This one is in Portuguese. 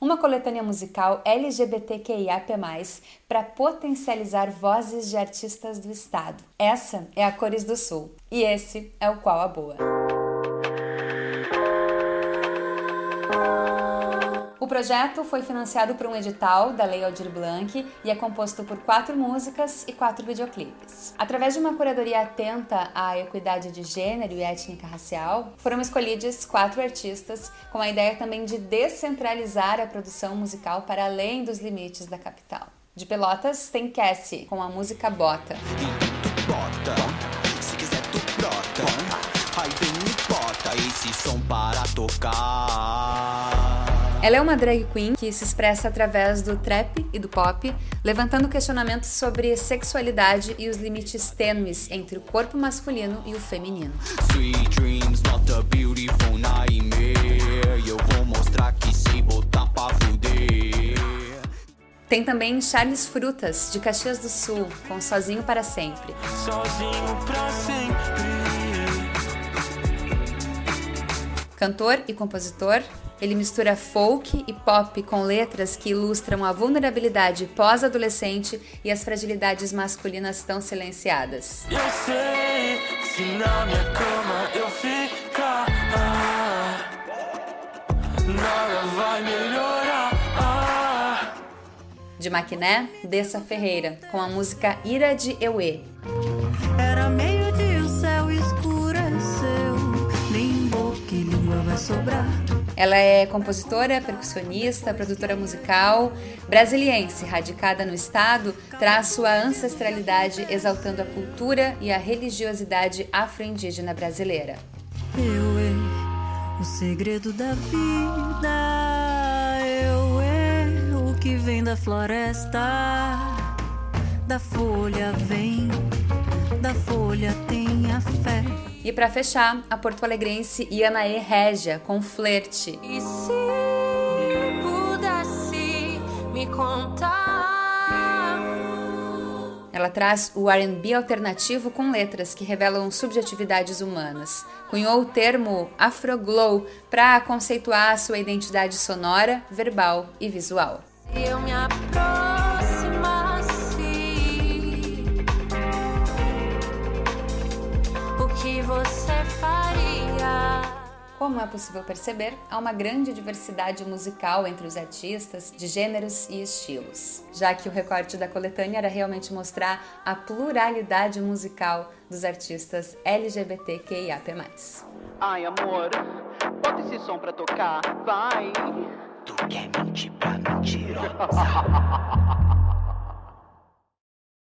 uma coletânea musical LGBTQIAP+, para potencializar vozes de artistas do estado. Essa é a Cores do Sul e esse é o Qual a Boa. O projeto foi financiado por um edital da Lei Aldir Blanc e é composto por quatro músicas e quatro videoclipes. Através de uma curadoria atenta à equidade de gênero e étnica racial, foram escolhidos quatro artistas com a ideia também de descentralizar a produção musical para além dos limites da capital. De Pelotas tem Cassie com a música Bota. Vem bota esse som para tocar. Ela é uma drag queen que se expressa através do trap e do pop, levantando questionamentos sobre sexualidade e os limites tênues entre o corpo masculino e o feminino. Dreams, Tem também Charles Frutas, de Caxias do Sul, com Sozinho para Sempre. Sozinho pra sempre. Cantor e compositor, ele mistura folk e pop com letras que ilustram a vulnerabilidade pós-adolescente e as fragilidades masculinas tão silenciadas. Eu sei, se na minha cama eu ficar, nada vai melhorar. De Maquiné, Dessa Ferreira, com a música Ira de Euê. Ela é compositora, percussionista, produtora musical, brasiliense, radicada no estado, traz sua ancestralidade exaltando a cultura e a religiosidade afro-indígena brasileira. Eu é o segredo da vida, eu é o que vem da floresta, da folha vem, da folha tem a fé. E para fechar, a porto-alegrense Ianaê Régia com Flerte. E se pudesse me contar? Ela traz o R&B alternativo com letras que revelam subjetividades humanas. Cunhou o termo Afroglow para conceituar sua identidade sonora, verbal e visual. Eu me você faria? Como é possível perceber, há uma grande diversidade musical entre os artistas, de gêneros e estilos, já que o recorte da coletânea era realmente mostrar a pluralidade musical dos artistas LGBTQIAP+. Ai, amor, bota esse som pra tocar, vai! Tu quer mentir pra mentirosa?